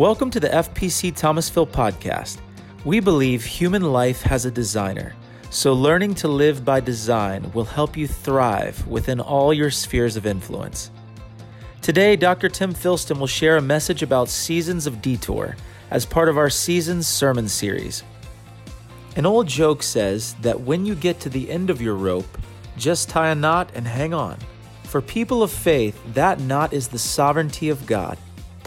Welcome to the FPC Thomasville podcast. We believe human life has a designer, so learning to live by design will help you thrive within all your spheres of influence. Today, Dr. Tim Filston will share a message about seasons of detour as part of our Seasons sermon series. An old joke says that when you get to the end of your rope, just tie a knot and hang on. For people of faith, that knot is the sovereignty of God.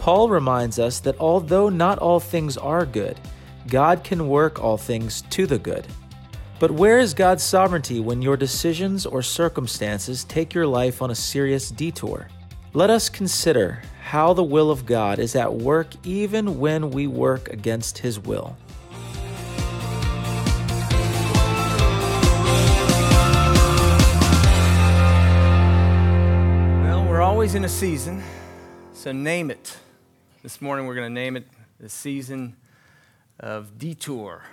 Paul reminds us that although not all things are good, God can work all things to the good. But where is God's sovereignty when your decisions or circumstances take your life on a serious detour? Let us consider how the will of God is at work even when we work against His will. Well, we're always in a season, so name it. This morning we're going to name it the season of detour.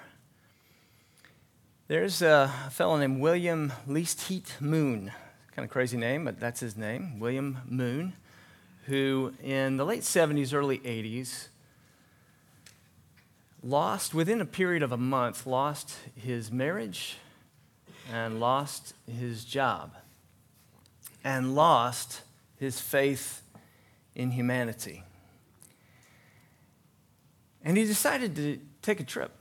There's a fellow named William Least Heat Moon, kind of crazy name, but that's his name, William Moon, who in the late 70s, early 80s, lost, within a period of a month, lost his marriage and lost his job and lost his faith in humanity. And he decided to take a trip.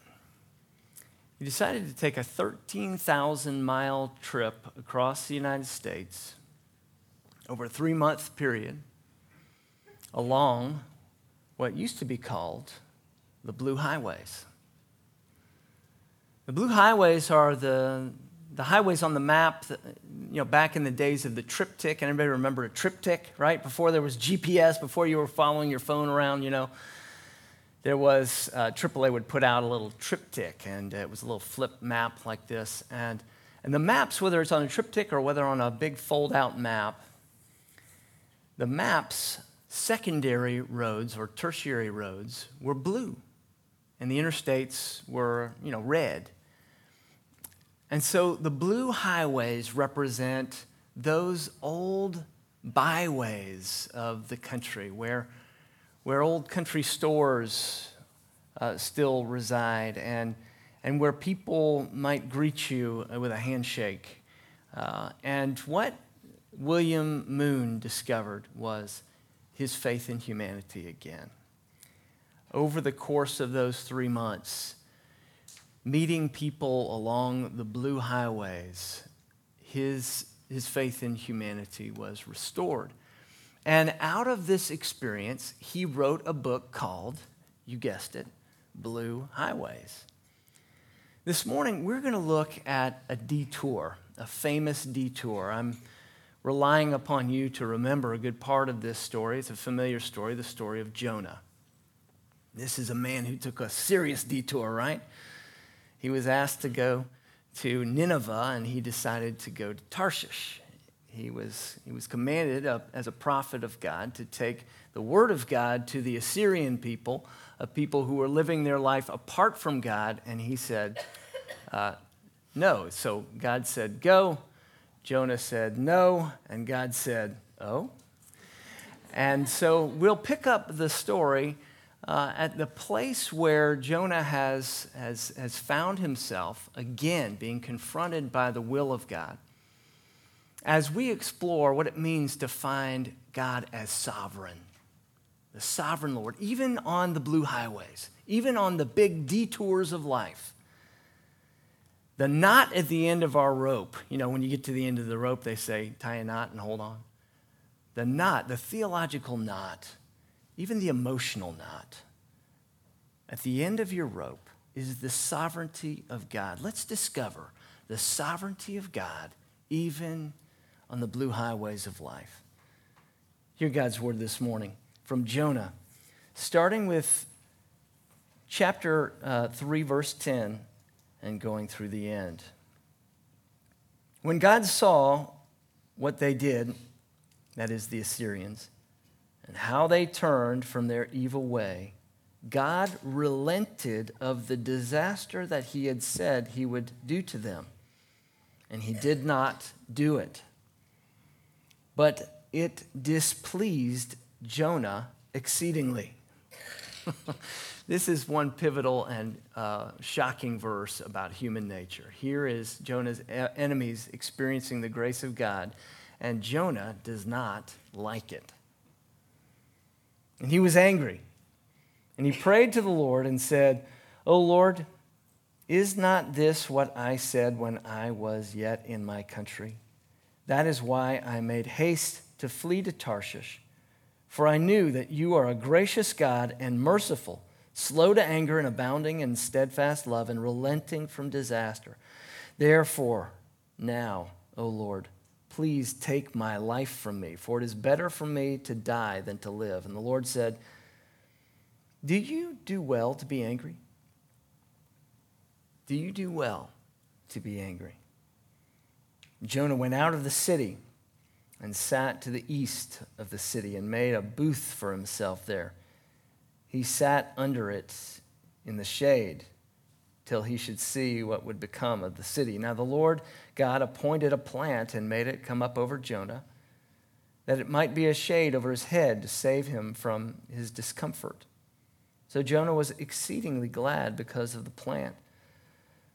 He decided to take a 13,000 mile trip across the United States over a three month period along what used to be called the Blue Highways. The Blue Highways are the, the highways on the map, that, you know, back in the days of the TripTik. And everybody remember a TripTik, right? Before there was GPS, before you were following your phone around, you know there was uh, AAA would put out a little TripTik, and it was a little flip map like this. And, and the maps, whether it's on a TripTik or whether on a big fold out map, the maps, secondary roads or tertiary roads, were blue, and the interstates were, you know, red. And so the blue highways represent those old byways of the country where where old country stores uh, still reside and, and where people might greet you with a handshake. Uh, and what William Moon discovered was his faith in humanity again. Over the course of those three months, meeting people along the blue highways, his, his faith in humanity was restored. And out of this experience, he wrote a book called, you guessed it, Blue Highways. This morning, we're going to look at a detour, a famous detour. I'm relying upon you to remember a good part of this story. It's a familiar story, the story of Jonah. This is a man who took a serious detour, right? He was asked to go to Nineveh, and he decided to go to Tarshish he was, he was commanded uh, as a prophet of God to take the word of God to the Assyrian people, a people who were living their life apart from God. And he said, uh, No. So God said, Go. Jonah said, No. And God said, Oh. And so we'll pick up the story uh, at the place where Jonah has, has, has found himself again being confronted by the will of God as we explore what it means to find God as sovereign, the sovereign Lord, even on the blue highways, even on the big detours of life. The knot at the end of our rope, you know, when you get to the end of the rope, they say, tie a knot and hold on. The knot, the theological knot, even the emotional knot, at the end of your rope is the sovereignty of God. Let's discover the sovereignty of God even on the blue highways of life. Hear God's word this morning from Jonah, starting with chapter uh, 3, verse 10, and going through the end. When God saw what they did, that is, the Assyrians, and how they turned from their evil way, God relented of the disaster that he had said he would do to them, and he did not do it. But it displeased Jonah exceedingly. this is one pivotal and uh, shocking verse about human nature. Here is Jonah's enemies experiencing the grace of God, and Jonah does not like it. And he was angry. And he prayed to the Lord and said, O Lord, is not this what I said when I was yet in my country? That is why I made haste to flee to Tarshish. For I knew that you are a gracious God and merciful, slow to anger and abounding in steadfast love and relenting from disaster. Therefore, now, O Lord, please take my life from me, for it is better for me to die than to live. And the Lord said, Do you do well to be angry? Do you do well to be angry? Jonah went out of the city and sat to the east of the city and made a booth for himself there. He sat under it in the shade till he should see what would become of the city. Now the Lord God appointed a plant and made it come up over Jonah, that it might be a shade over his head to save him from his discomfort. So Jonah was exceedingly glad because of the plant.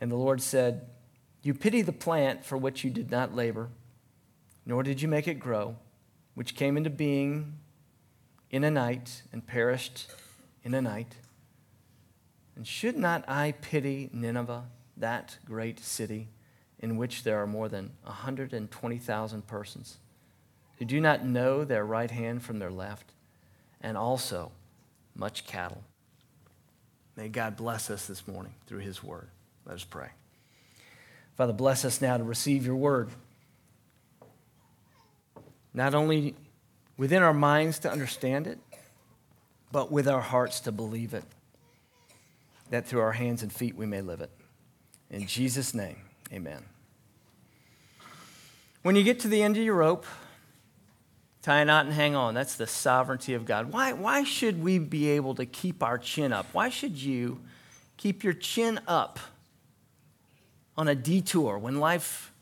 And the Lord said, You pity the plant for which you did not labor, nor did you make it grow, which came into being in a night and perished in a night. And should not I pity Nineveh, that great city, in which there are more than 120,000 persons who do not know their right hand from their left, and also much cattle? May God bless us this morning through his word. Let us pray. Father, bless us now to receive your word. Not only within our minds to understand it, but with our hearts to believe it, that through our hands and feet we may live it. In Jesus' name, amen. When you get to the end of your rope, Tie a knot and hang on. That's the sovereignty of God. Why, why should we be able to keep our chin up? Why should you keep your chin up on a detour when life,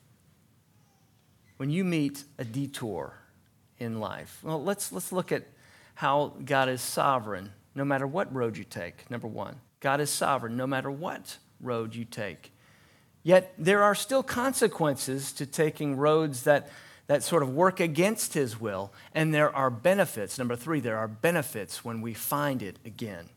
when you meet a detour in life? Well, let's, let's look at how God is sovereign no matter what road you take, number one. God is sovereign no matter what road you take. Yet there are still consequences to taking roads that that sort of work against his will. And there are benefits. Number three, there are benefits when we find it again.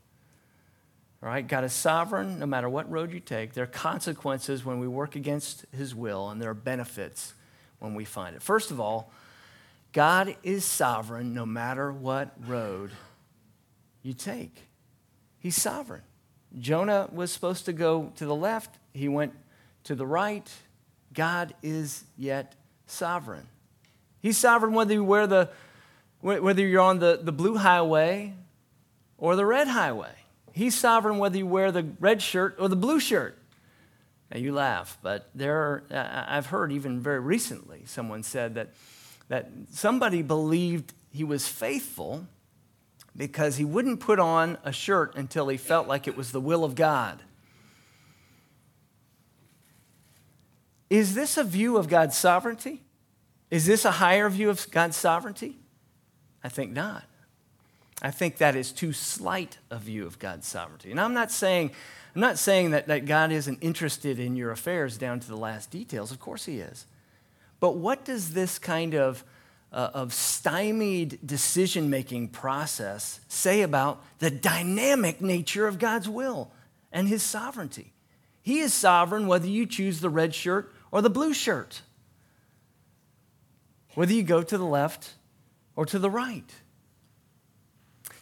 All right? God is sovereign no matter what road you take. There are consequences when we work against his will, and there are benefits when we find it. First of all, God is sovereign no matter what road you take. He's sovereign. Jonah was supposed to go to the left, he went to the right. God is yet sovereign. He's sovereign whether you wear the whether you're on the, the blue highway or the red highway. He's sovereign whether you wear the red shirt or the blue shirt. Now you laugh, but there are, I've heard even very recently someone said that, that somebody believed he was faithful because he wouldn't put on a shirt until he felt like it was the will of God. Is this a view of God's sovereignty? Is this a higher view of God's sovereignty? I think not. I think that is too slight a view of God's sovereignty. And I'm not saying, I'm not saying that, that God isn't interested in your affairs down to the last details. Of course he is. But what does this kind of, uh, of stymied decision making process say about the dynamic nature of God's will and his sovereignty? He is sovereign whether you choose the red shirt or the blue shirt whether you go to the left or to the right.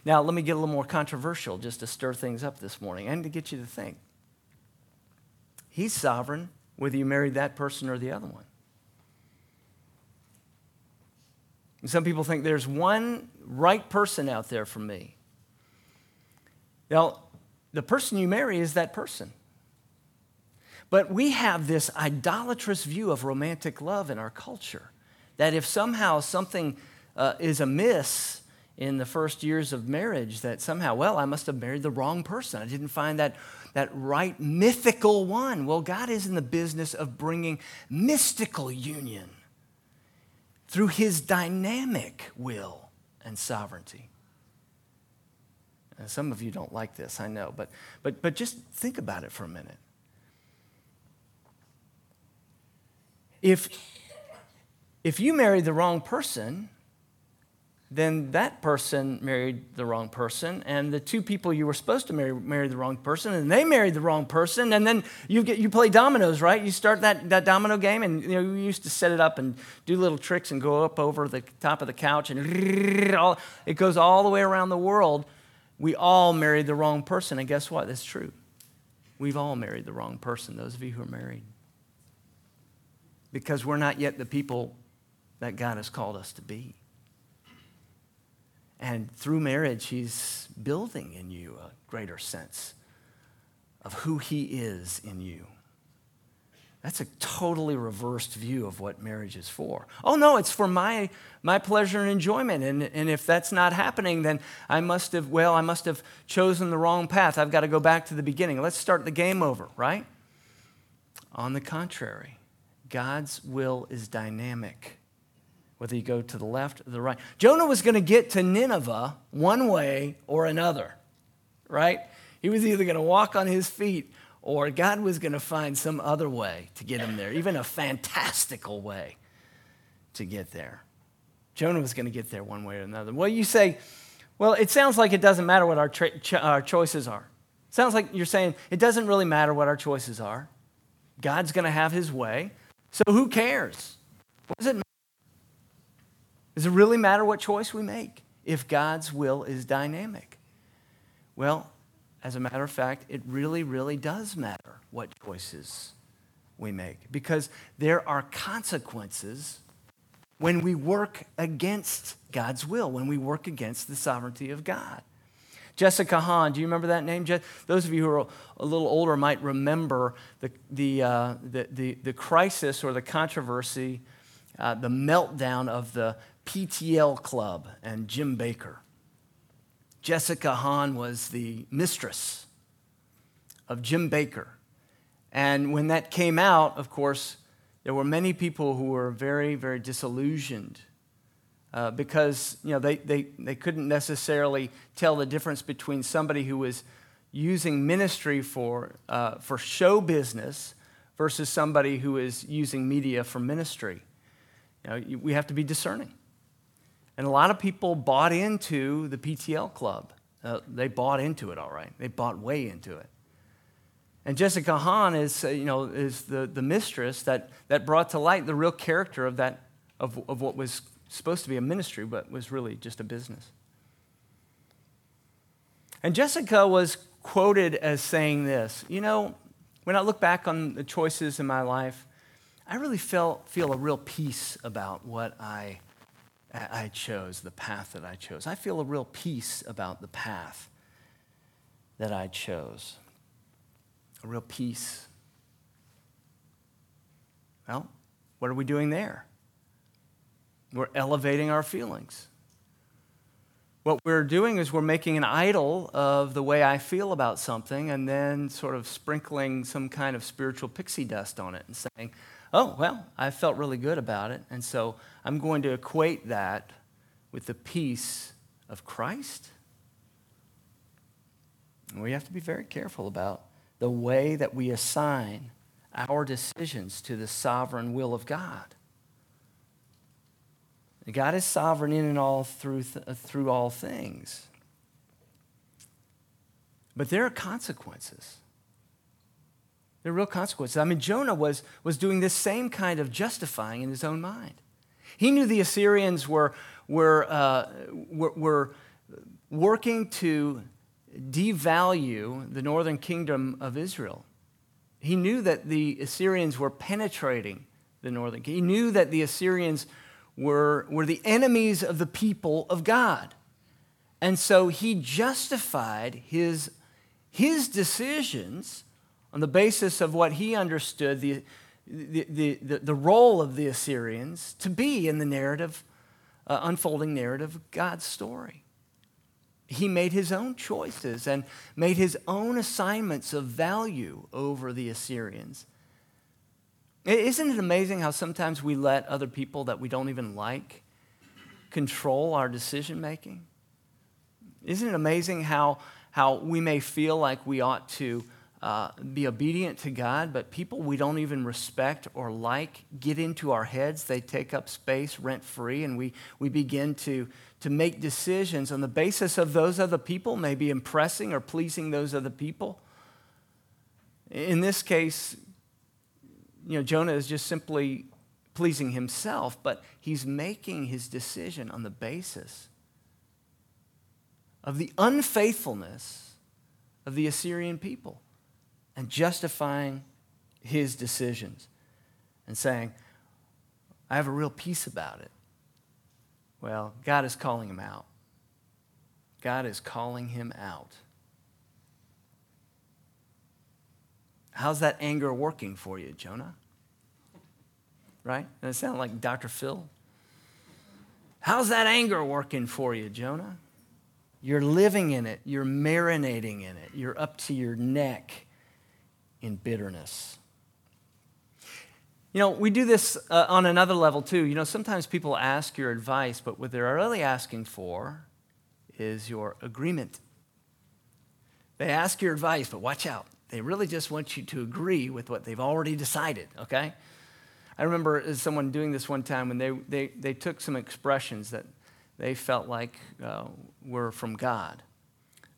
Now, let me get a little more controversial just to stir things up this morning and to get you to think. He's sovereign whether you married that person or the other one. And some people think there's one right person out there for me. Now, the person you marry is that person. But we have this idolatrous view of romantic love in our culture that if somehow something uh, is amiss in the first years of marriage, that somehow, well, I must have married the wrong person. I didn't find that, that right mythical one. Well, God is in the business of bringing mystical union through his dynamic will and sovereignty. And some of you don't like this, I know, but, but, but just think about it for a minute. If, if you marry the wrong person, then that person married the wrong person, and the two people you were supposed to marry married the wrong person, and they married the wrong person, and then you get you play dominoes, right? You start that, that domino game, and you know used to set it up and do little tricks and go up over the top of the couch, and it goes all the way around the world. We all married the wrong person, and guess what? That's true. We've all married the wrong person. Those of you who are married because we're not yet the people that God has called us to be. And through marriage, He's building in you a greater sense of who He is in you. That's a totally reversed view of what marriage is for. Oh, no, it's for my, my pleasure and enjoyment. And, and if that's not happening, then I must have, well, I must have chosen the wrong path. I've got to go back to the beginning. Let's start the game over, right? On the contrary, God's will is dynamic, whether you go to the left or the right. Jonah was going to get to Nineveh one way or another, right? He was either going to walk on his feet or God was going to find some other way to get him there, even a fantastical way to get there. Jonah was going to get there one way or another. Well, you say, well, it sounds like it doesn't matter what our, tra- ch- our choices are. It sounds like you're saying it doesn't really matter what our choices are. God's going to have his way. So who cares? What does it? Does it really matter what choice we make if God's will is dynamic? Well, as a matter of fact, it really, really does matter what choices we make because there are consequences when we work against God's will, when we work against the sovereignty of God. Jessica Hahn, do you remember that name? Those of you who are a little older might remember the, the, uh, the, the, the, crisis or the controversy, uh, the meltdown of the PTL Club and Jim Bakker. Jessica Hahn was the mistress of Jim Bakker. And when that came out, of course, there were many people who were very, very disillusioned uh, because you know, they, they, they couldn't necessarily tell the difference between somebody who was using ministry for, uh, for show business versus somebody who is using media for ministry. You know, we have to be discerning. And a lot of people bought into the PTL club. Uh, they bought into it all right. They bought way into it. And Jessica Hahn is, uh, you know, is the, the mistress that, that brought to light the real character of, that, of, of what was supposed to be a ministry, but was really just a business. And Jessica was quoted as saying this You know, when I look back on the choices in my life, I really feel, feel a real peace about what I, I chose, the path that I chose. I feel a real peace about the path that I chose. A real peace. Well, what are we doing there? We're elevating our feelings. What we're doing is we're making an idol of the way I feel about something and then sort of sprinkling some kind of spiritual pixie dust on it and saying, oh, well, I felt really good about it. And so I'm going to equate that with the peace of Christ. And we have to be very careful about the way that we assign our decisions to the sovereign will of God. God is sovereign in and all through, th- through all things. But there are consequences. There are real consequences. I mean, Jonah was, was doing this same kind of justifying in his own mind. He knew the Assyrians were, were, uh, were, were working to devalue the northern kingdom of Israel. He knew that the Assyrians were penetrating the northern kingdom. He knew that the Assyrians were, were the enemies of the people of God. And so he justified his his decisions on the basis of what he understood the, the, the, the, role of the Assyrians to be in the narrative, uh, unfolding narrative of God's story. He made his own choices and made his own assignments of value over the Assyrians. Isn't it amazing how sometimes we let other people that we don't even like control our decision making? Isn't it amazing how, how we may feel like we ought to uh, be obedient to God, but people we don't even respect or like get into our heads? They take up space rent free, and we, we begin to, to make decisions on the basis of those other people, maybe impressing or pleasing those other people. In this case, you know, Jonah is just simply pleasing himself, but he's making his decision on the basis of the unfaithfulness of the Assyrian people and justifying his decisions and saying, I have a real peace about it. Well, God is calling him out. God is calling him out. How's that anger working for you, Jonah? Right? Does that sound like Dr. Phil? How's that anger working for you, Jonah? You're living in it, you're marinating in it, you're up to your neck in bitterness. You know, we do this uh, on another level too. You know, sometimes people ask your advice, but what they're really asking for is your agreement. They ask your advice, but watch out. They really just want you to agree with what they've already decided, okay? I remember someone doing this one time when they, they, they took some expressions that they felt like uh, were from God.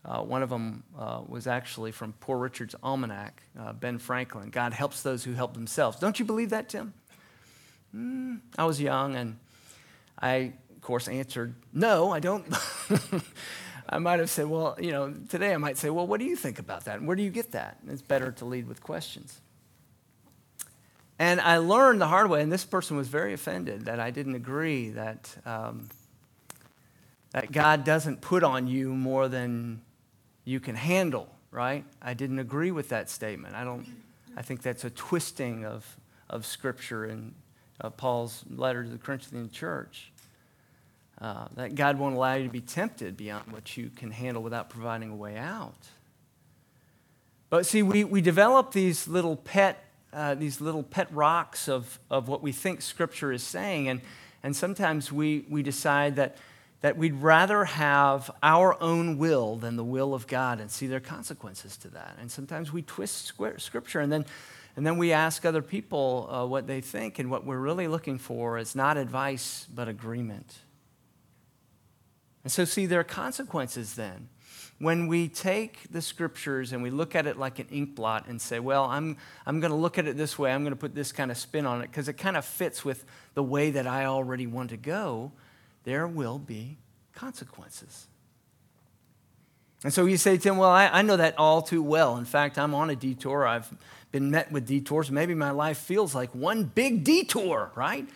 Uh, one of them uh, was actually from Poor Richard's Almanac, uh, Ben Franklin. God helps those who help themselves. Don't you believe that, Tim? Mm, I was young and I, of course, answered, No, I don't. I might have said, well, you know, today I might say, well, what do you think about that? And where do you get that? And it's better to lead with questions. And I learned the hard way, and this person was very offended that I didn't agree that, um, that God doesn't put on you more than you can handle, right? I didn't agree with that statement. I don't, I think that's a twisting of, of Scripture in uh, Paul's letter to the Corinthian church. Uh, that God won't allow you to be tempted beyond what you can handle without providing a way out. But see, we, we develop these little pet, uh, these little pet rocks of, of what we think Scripture is saying, and, and sometimes we, we decide that, that we'd rather have our own will than the will of God and see there are consequences to that. And sometimes we twist Scripture, and then, and then we ask other people uh, what they think, and what we're really looking for is not advice, but agreement. And so, see, there are consequences then. When we take the scriptures and we look at it like an ink blot and say, well, I'm, I'm going to look at it this way, I'm going to put this kind of spin on it because it kind of fits with the way that I already want to go, there will be consequences. And so you say, Tim, well, I, I know that all too well. In fact, I'm on a detour. I've been met with detours. Maybe my life feels like one big detour, right?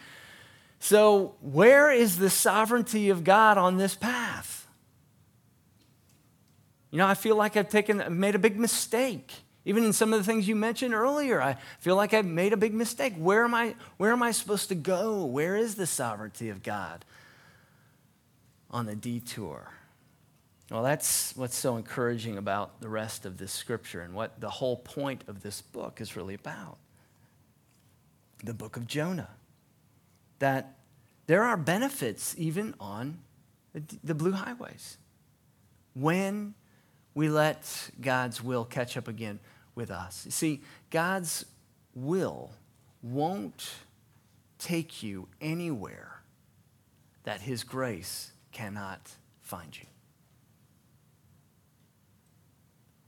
So, where is the sovereignty of God on this path? You know, I feel like I've taken, made a big mistake. Even in some of the things you mentioned earlier, I feel like I've made a big mistake. Where am I, where am I supposed to go? Where is the sovereignty of God on the detour? Well, that's what's so encouraging about the rest of this scripture and what the whole point of this book is really about. The book of Jonah that there are benefits even on the blue highways when we let God's will catch up again with us. You see, God's will won't take you anywhere that His grace cannot find you.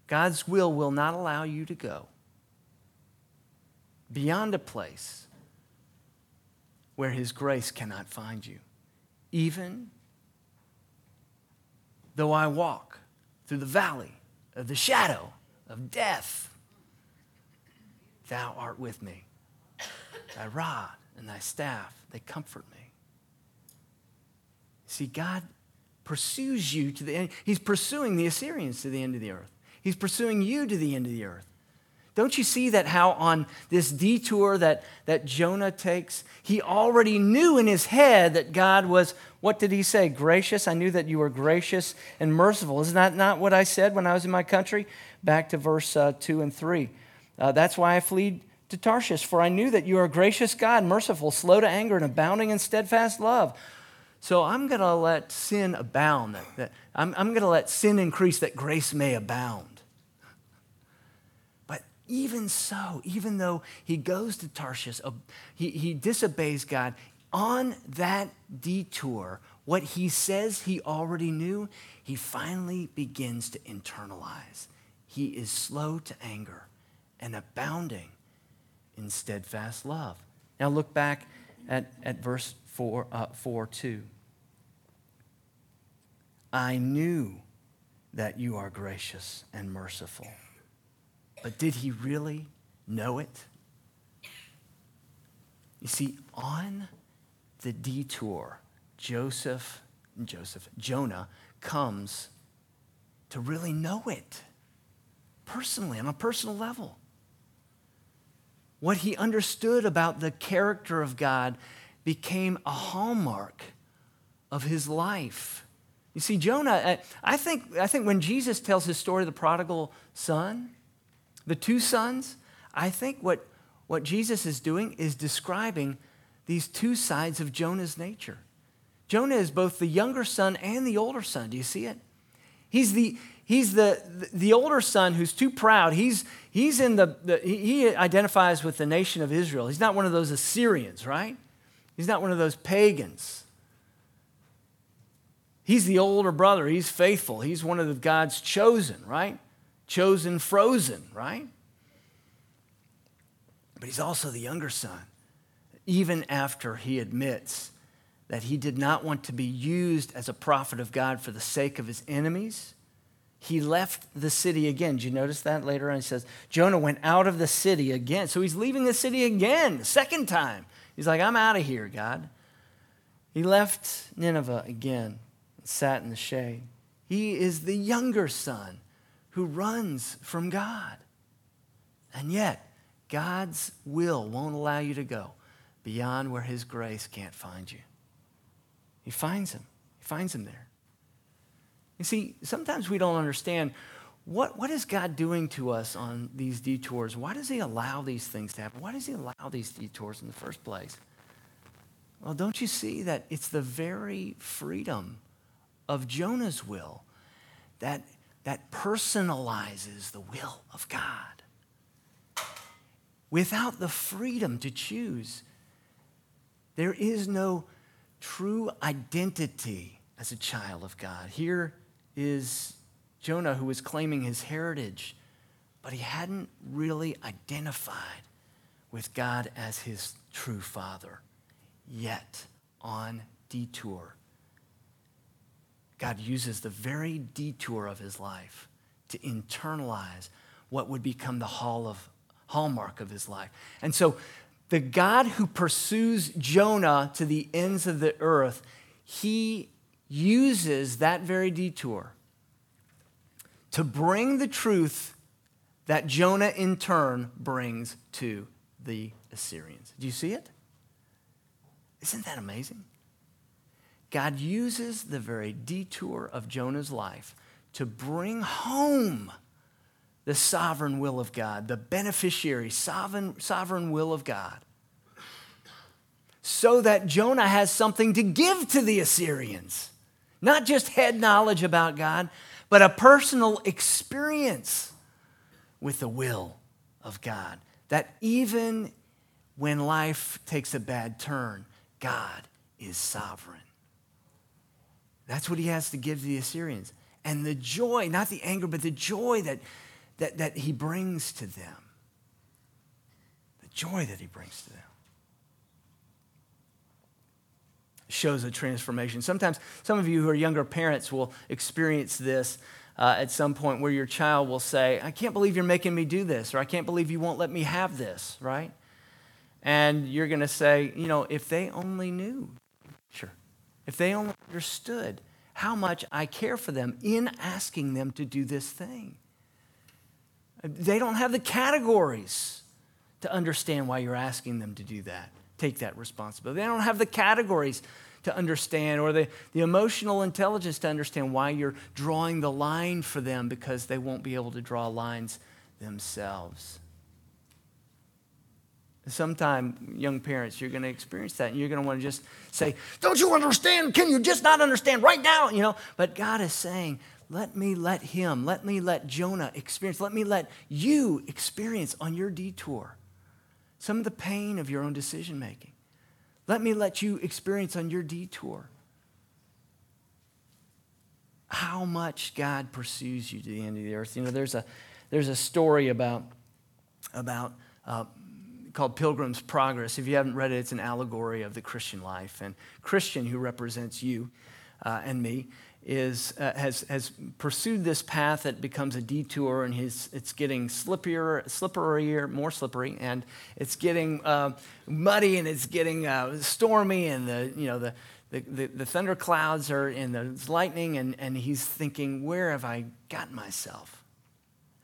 God's will will not allow you to go beyond a place where His grace cannot find you. Even though I walk through the valley of the shadow of death, Thou art with me. Thy rod and thy staff, they comfort me. See, God pursues you to the end. He's pursuing the Assyrians to the end of the earth. He's pursuing you to the end of the earth. Don't you see that how on this detour that, that Jonah takes, he already knew in his head that God was, what did he say? Gracious. I knew that you were gracious and merciful. Isn't that not what I said when I was in my country? Back to verse uh, 2 and 3. Uh, that's why I fled to Tarshish, for I knew that you are a gracious God, merciful, slow to anger, and abounding in steadfast love. So I'm going to let sin abound. That, that I'm, I'm going to let sin increase that grace may abound. But even so, even though he goes to Tarshish, uh, he, he disobeys God, on that detour, what he says he already knew, he finally begins to internalize. He is slow to anger and abounding in steadfast love. Now look back at, at verse 4, uh, 4 2. I knew that you are gracious and merciful. But did he really know it? You see, on the detour, Joseph, Joseph, Jonah comes to really know it personally, on a personal level. What he understood about the character of God became a hallmark of his life. You see, Jonah, I think, I think when Jesus tells his story of the prodigal son, the two sons, I think what, what Jesus is doing is describing these two sides of Jonah's nature. Jonah is both the younger son and the older son. Do you see it? He's the, he's the, the older son who's too proud. He's, he's in the, the, he identifies with the nation of Israel. He's not one of those Assyrians, right? He's not one of those pagans. He's the older brother. He's faithful. He's one of the God's chosen, right? Chosen frozen, right? But he's also the younger son, even after he admits that he did not want to be used as a prophet of God for the sake of his enemies he left the city again. Did you notice that later on? He says, Jonah went out of the city again. So he's leaving the city again, second time. He's like, I'm out of here, God. He left Nineveh again and sat in the shade. He is the younger son who runs from God. And yet, God's will won't allow you to go beyond where his grace can't find you. He finds him. He finds him there. You see, sometimes we don't understand what, what is God doing to us on these detours? Why does He allow these things to happen? Why does He allow these detours in the first place? Well, don't you see that it's the very freedom of Jonah's will that, that personalizes the will of God? Without the freedom to choose, there is no true identity as a child of God. Here, is Jonah, who was claiming his heritage, but he hadn't really identified with God as his true father. Yet, on detour, God uses the very detour of his life to internalize what would become the hall of, hallmark of his life. And so, the God who pursues Jonah to the ends of the earth, he uses that very detour to bring the truth that Jonah in turn brings to the Assyrians. Do you see it? Isn't that amazing? God uses the very detour of Jonah's life to bring home the sovereign will of God, the beneficiary, sovereign, sovereign will of God, so that Jonah has something to give to the Assyrians. Not just head knowledge about God, but a personal experience with the will of God. That even when life takes a bad turn, God is sovereign. That's what he has to give to the Assyrians. And the joy, not the anger, but the joy that, that, that he brings to them. The joy that he brings to them. Shows a transformation. Sometimes some of you who are younger parents will experience this uh, at some point where your child will say, I can't believe you're making me do this, or I can't believe you won't let me have this, right? And you're going to say, you know, if they only knew, sure, if they only understood how much I care for them in asking them to do this thing. They don't have the categories to understand why you're asking them to do that, take that responsibility. They don't have the categories to understand or the, the emotional intelligence to understand why you're drawing the line for them because they won't be able to draw lines themselves. Sometime, young parents, you're going to experience that, and you're going to want to just say, "Don't you understand? Can you just not understand right now?" You know. But God is saying, "Let me let him, let me let Jonah experience, let me let you experience on your detour some of the pain of your own decision making. Let me let you experience on your detour how much God pursues you to the end of the earth. You know, there's a there's a story about about." Uh, called Pilgrim's Progress. If you haven't read it, it's an allegory of the Christian life. And Christian, who represents you uh, and me, is, uh, has, has pursued this path that becomes a detour, and his, it's getting slippier, slipperier, more slippery, and it's getting uh, muddy, and it's getting uh, stormy, and the, you know, the, the, the, the thunder clouds are, and the lightning, and, and he's thinking, where have I gotten myself?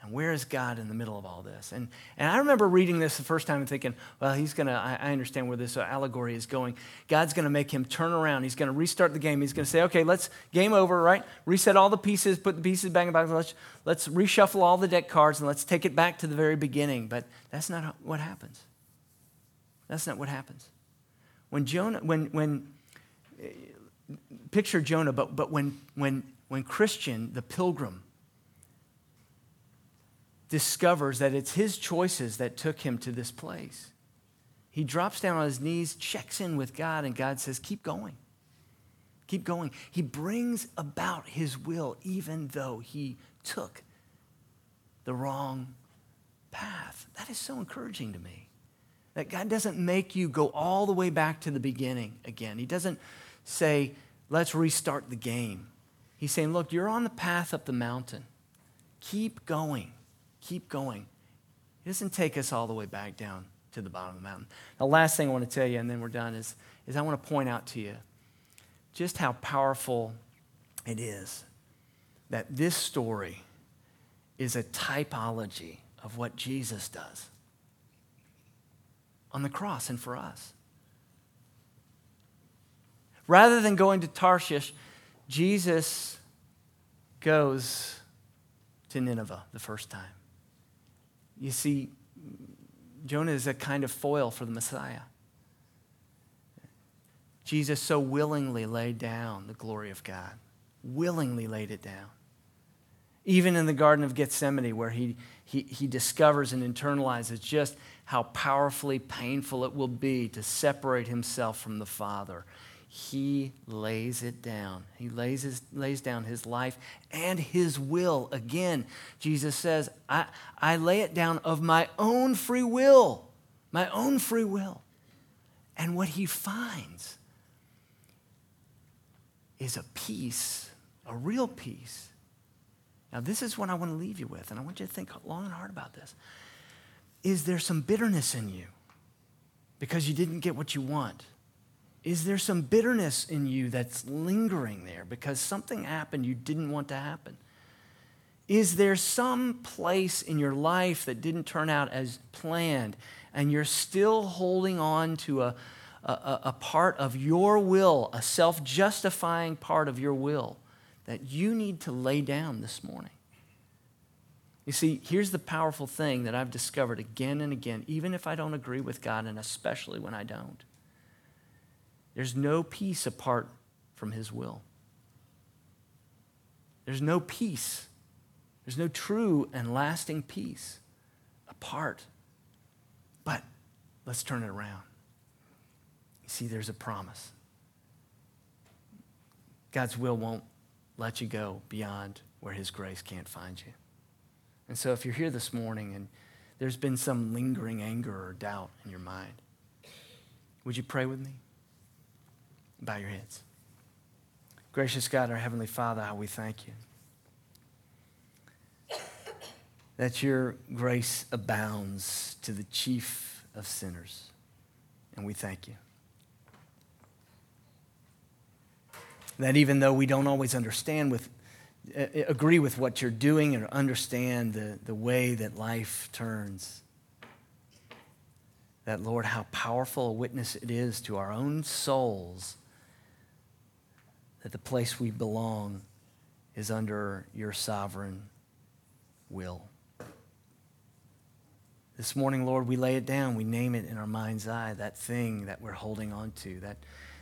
And where is God in the middle of all this? And, and I remember reading this the first time and thinking, well, he's going to, I understand where this allegory is going. God's going to make him turn around. He's going to restart the game. He's going to say, okay, let's, game over, right? Reset all the pieces, put the pieces back in box. Let's, let's reshuffle all the deck cards and let's take it back to the very beginning. But that's not what happens. That's not what happens. When Jonah, when, when, eh, picture Jonah, but, but when, when, when Christian, the pilgrim, discovers that it's his choices that took him to this place. He drops down on his knees, checks in with God, and God says, Keep going. Keep going. He brings about his will, even though he took the wrong path. That is so encouraging to me. That God doesn't make you go all the way back to the beginning again. He doesn't say, Let's restart the game. He's saying, Look, you're on the path up the mountain. Keep going. Keep going. He doesn't take us all the way back down to the bottom of the mountain. The last thing I want to tell you, and then we're done, is, is I want to point out to you just how powerful it is that this story is a typology of what Jesus does on the cross and for us. Rather than going to Tarshish, Jesus goes to Nineveh the first time. You see, Jonah is a kind of foil for the Messiah. Jesus so willingly laid down the glory of God, willingly laid it down. Even in the Garden of Gethsemane, where he, he, he discovers and internalizes just how powerfully painful it will be to separate himself from the Father he lays it down. He lays, his, lays down his life and his will. Again, Jesus says, I, I lay it down of my own free will, my own free will. And what he finds is a peace, a real peace. Now, this is what I want to leave you with, and I want you to think long and hard about this. Is there some bitterness in you because you didn't get what you want? Is there some bitterness in you that's lingering there because something happened you didn't want to happen? Is there some place in your life that didn't turn out as planned and you're still holding on to a, a, a part of your will, a self justifying part of your will that you need to lay down this morning? You see, here's the powerful thing that I've discovered again and again, even if I don't agree with God, and especially when I don't there's no peace apart from His will. There's no peace. There's no true and lasting peace apart. But let's turn it around. You see, there's a promise. God's will won't let you go beyond where His grace can't find you. And so, if you're here this morning and there's been some lingering anger or doubt in your mind, would you pray with me? Bow your heads. Gracious God, our Heavenly Father, how we thank you. That your grace abounds to the chief of sinners. And we thank you. That even though we don't always understand with uh, agree with what you're doing and understand the, the way that life turns. That, Lord, how powerful a witness it is to our own souls that the place we belong is under your sovereign will. This morning, Lord, we lay it down. We name it in our mind's eye, that thing that we're holding on to, that,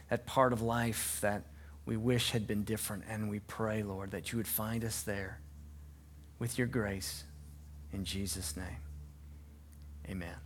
that part of life that we wish had been different. And we pray, Lord, that you would find us there with your grace. In Jesus' name, amen.